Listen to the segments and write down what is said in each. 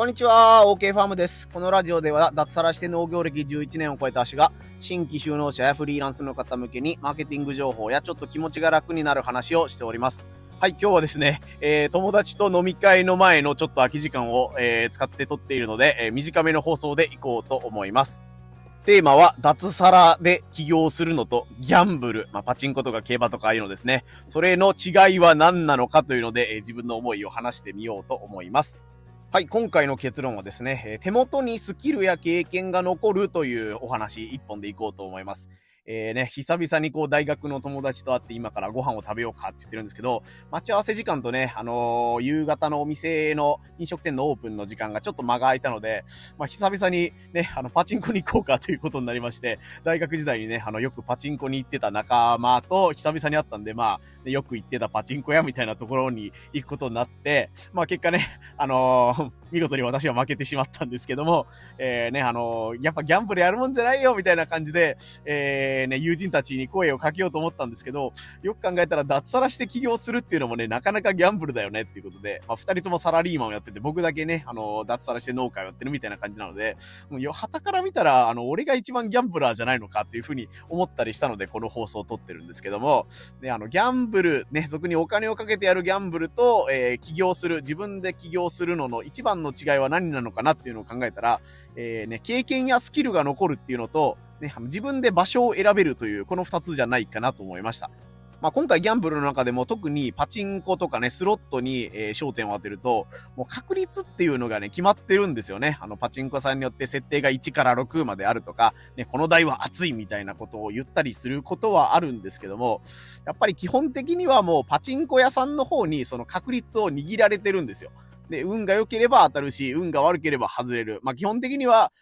こんにちは、OK ファームです。このラジオでは、脱サラして農業歴11年を超えた足が、新規就農者やフリーランスの方向けに、マーケティング情報やちょっと気持ちが楽になる話をしております。はい、今日はですね、えー、友達と飲み会の前のちょっと空き時間を、えー、使って撮っているので、えー、短めの放送でいこうと思います。テーマは、脱サラで起業するのと、ギャンブル、まあ、パチンコとか競馬とかああいうのですね。それの違いは何なのかというので、えー自分の思いを話してみようと思います。はい、今回の結論はですね、手元にスキルや経験が残るというお話一本でいこうと思います。えー、ね、久々にこう大学の友達と会って今からご飯を食べようかって言ってるんですけど、待ち合わせ時間とね、あのー夕方のお店の飲食店のオープンの時間がちょっと間が空いたので、まあ、久々にね、あの、パチンコに行こうかということになりまして、大学時代にね、あの、よくパチンコに行ってた仲間と久々に会ったんで、まあ、よく行ってたパチンコ屋みたいなところに行くことになって、まあ結果ね、あのー見事に私は負けてしまったんですけども、えー、ね、あのーやっぱギャンブルやるもんじゃないよみたいな感じで、えー、ね、友人たちに声をかけようと思ったんですけど、よく考えたら脱サラして起業するっていうのもね、なかなかギャンブルだよねっていうことで、まあ二人ともサラリーマンをやってて、僕だけね、あのー脱サラして農家をやってるみたいな感じなので、もうよ、旗から見たら、あの、俺が一番ギャンブラーじゃないのかっていうふうに思ったりしたので、この放送を撮ってるんですけども、ね、あの、ギャンブル、ね、俗にお金をかけてやるギャンブルと、えー起業する、自分で起業するのの一番の違いは何なのかなっていうのを考えたら、えーね、経験やスキルが残るっていうのと、ね、自分で場所を選べるという、この二つじゃないかなと思いました。まあ、今回ギャンブルの中でも特にパチンコとかね、スロットに、えー焦点を当てると、もう確率っていうのがね、決まってるんですよね。あの、パチンコさんによって設定が1から6まであるとか、ね、この台は熱いみたいなことを言ったりすることはあるんですけども、やっぱり基本的にはもうパチンコ屋さんの方にその確率を握られてるんですよ。で、運が良ければ当たるし、運が悪ければ外れる。まあ、基本的には、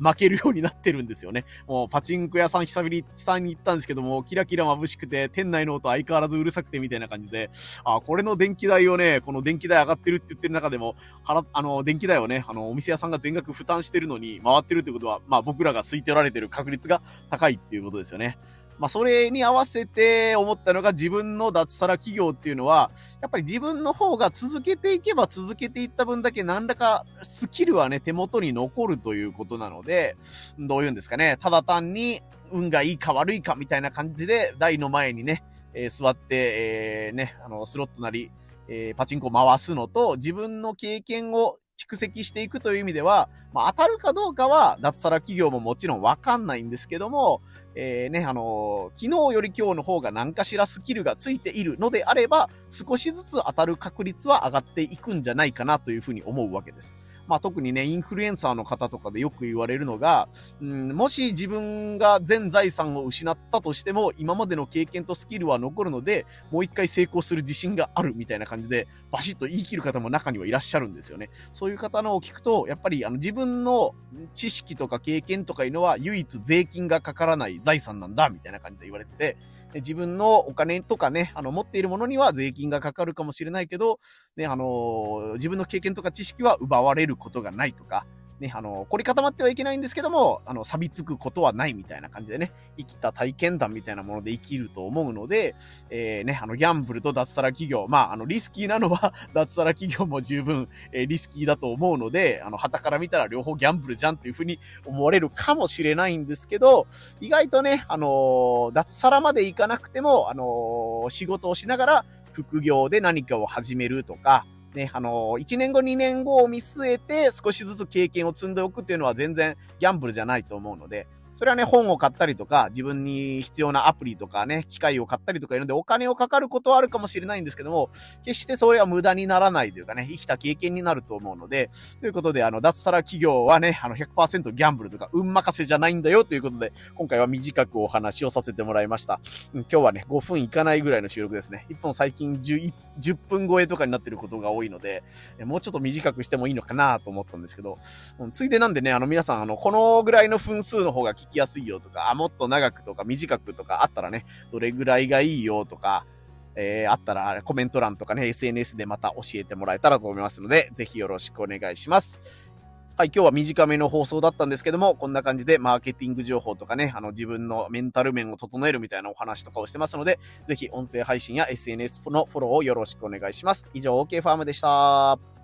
負けるようになってるんですよね。もうパチンコ屋さん久々に下に行ったんですけども、キラキラ眩しくて、店内の音相変わらずうるさくてみたいな感じで、あ、これの電気代をね、この電気代上がってるって言ってる中でも、払あの、電気代をね、あの、お店屋さんが全額負担してるのに回ってるってことは、まあ僕らが空いておられてる確率が高いっていうことですよね。まあそれに合わせて思ったのが自分の脱サラ企業っていうのは、やっぱり自分の方が続けていけば続けていった分だけ何らかスキルはね、手元に残るということなので、どういうんですかね、ただ単に運がいいか悪いかみたいな感じで台の前にね、えー座って、えーね、あの、スロットなり、えーパチンコ回すのと、自分の経験を蓄積していくという意味では、まあ、当たるかどうかは、脱サラ企業ももちろんわかんないんですけども、えーね、あのー昨日より今日の方が何かしらスキルがついているのであれば、少しずつ当たる確率は上がっていくんじゃないかなというふうに思うわけです。まあ特にね、インフルエンサーの方とかでよく言われるのが、うん、もし自分が全財産を失ったとしても、今までの経験とスキルは残るので、もう一回成功する自信があるみたいな感じで、バシッと言い切る方も中にはいらっしゃるんですよね。そういう方のを聞くと、やっぱりあの自分の知識とか経験とかいうのは唯一税金がかからない財産なんだ、みたいな感じで言われてて、自分のお金とかね、あの持っているものには税金がかかるかもしれないけど、ね、あの自分の経験とか知識は奪われることがないとか、ね、あの凝り固まってはいけないんですけども、あの、錆びつくことはないみたいな感じでね、生きた体験談みたいなもので生きると思うので、えー、ね、あの、ギャンブルと脱サラ企業、まあ、あの、リスキーなのは、脱サラ企業も十分、えーリスキーだと思うので、あの、旗から見たら両方ギャンブルじゃんっていうふうに思われるかもしれないんですけど、意外とね、あの脱サラまでいかなくても、あの仕事をしながら、副業で何かを始めるとか、ね、あのー、1年後、2年後を見据えて少しずつ経験を積んでおくっていうのは全然ギャンブルじゃないと思うので、それはね、本を買ったりとか、自分に必要なアプリとかね、機械を買ったりとかいるので、お金をかかることはあるかもしれないんですけども、決してそれは無駄にならないというかね、生きた経験になると思うので、ということで、あの、脱サラ企業はね、あの100%ギャンブルとか、運任せじゃないんだよということで、今回は短くお話をさせてもらいました。うん今日はね、5分いかないぐらいの収録ですね。1本最近 10, 10分超えとかになってることが多いので、もうちょっと短くしてもいいのかなと思ったんですけど、うんついでなんでね、あの皆さん、あの、このぐらいの分数の方が聞きやすいよとか、あ、もっと長くとか短くとかあったらね、どれぐらいがいいよとか、えーあったらコメント欄とかね、SNS でまた教えてもらえたらと思いますので、ぜひよろしくお願いします。はい、今日は短めの放送だったんですけども、こんな感じでマーケティング情報とかね、あの自分のメンタル面を整えるみたいなお話とかをしてますので、ぜひ音声配信や SNS のフォローをよろしくお願いします。以上、OK ファームでした。